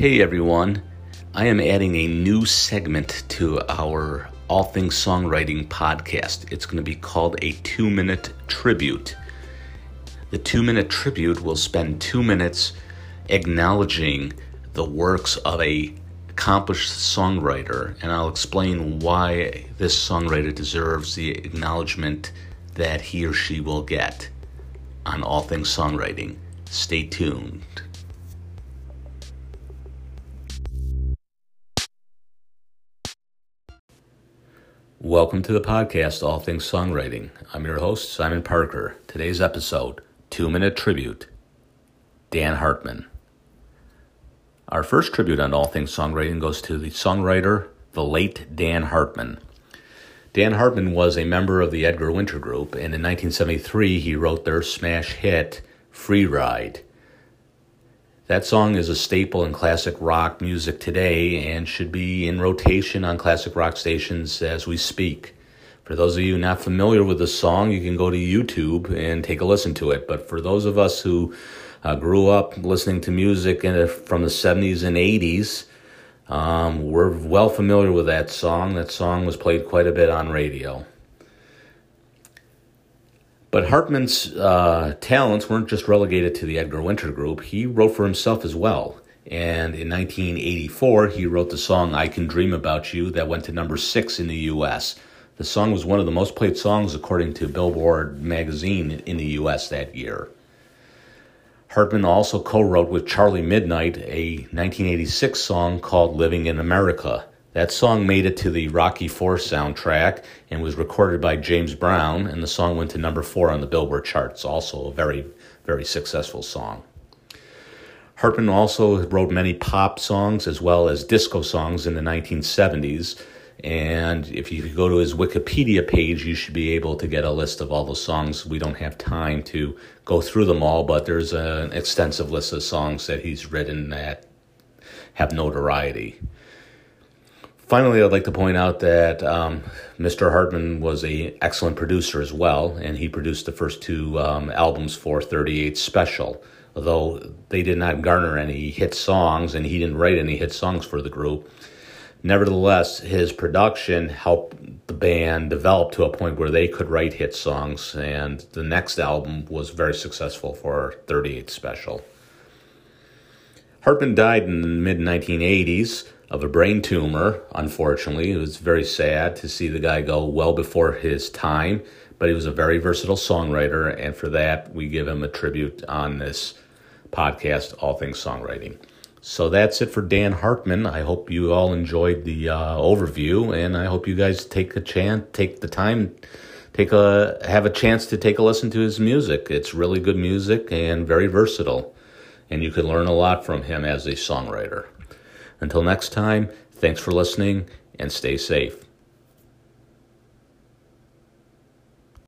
Hey everyone, I am adding a new segment to our All Things Songwriting podcast. It's going to be called a two minute tribute. The two minute tribute will spend two minutes acknowledging the works of a accomplished songwriter, and I'll explain why this songwriter deserves the acknowledgement that he or she will get on All Things Songwriting. Stay tuned. Welcome to the podcast, All Things Songwriting. I'm your host, Simon Parker. Today's episode, Two Minute Tribute, Dan Hartman. Our first tribute on All Things Songwriting goes to the songwriter, the late Dan Hartman. Dan Hartman was a member of the Edgar Winter Group, and in 1973 he wrote their smash hit, Free Ride. That song is a staple in classic rock music today and should be in rotation on classic rock stations as we speak. For those of you not familiar with the song, you can go to YouTube and take a listen to it. But for those of us who uh, grew up listening to music in, from the 70s and 80s, um, we're well familiar with that song. That song was played quite a bit on radio. But Hartman's uh, talents weren't just relegated to the Edgar Winter Group. He wrote for himself as well. And in 1984, he wrote the song I Can Dream About You that went to number six in the US. The song was one of the most played songs according to Billboard magazine in the US that year. Hartman also co wrote with Charlie Midnight a 1986 song called Living in America. That song made it to the Rocky Four soundtrack and was recorded by James Brown, and the song went to number four on the Billboard charts. Also, a very, very successful song. Hartman also wrote many pop songs as well as disco songs in the 1970s. And if you go to his Wikipedia page, you should be able to get a list of all the songs. We don't have time to go through them all, but there's an extensive list of songs that he's written that have notoriety. Finally, I'd like to point out that um, Mr. Hartman was an excellent producer as well, and he produced the first two um, albums for 38 Special. Although they did not garner any hit songs, and he didn't write any hit songs for the group, nevertheless, his production helped the band develop to a point where they could write hit songs, and the next album was very successful for 38 Special. Hartman died in the mid 1980s of a brain tumor, unfortunately. It was very sad to see the guy go well before his time, but he was a very versatile songwriter, and for that, we give him a tribute on this podcast, All Things Songwriting. So that's it for Dan Hartman. I hope you all enjoyed the uh, overview, and I hope you guys take a chance, take the time, take a have a chance to take a listen to his music. It's really good music and very versatile, and you can learn a lot from him as a songwriter. Until next time, thanks for listening and stay safe.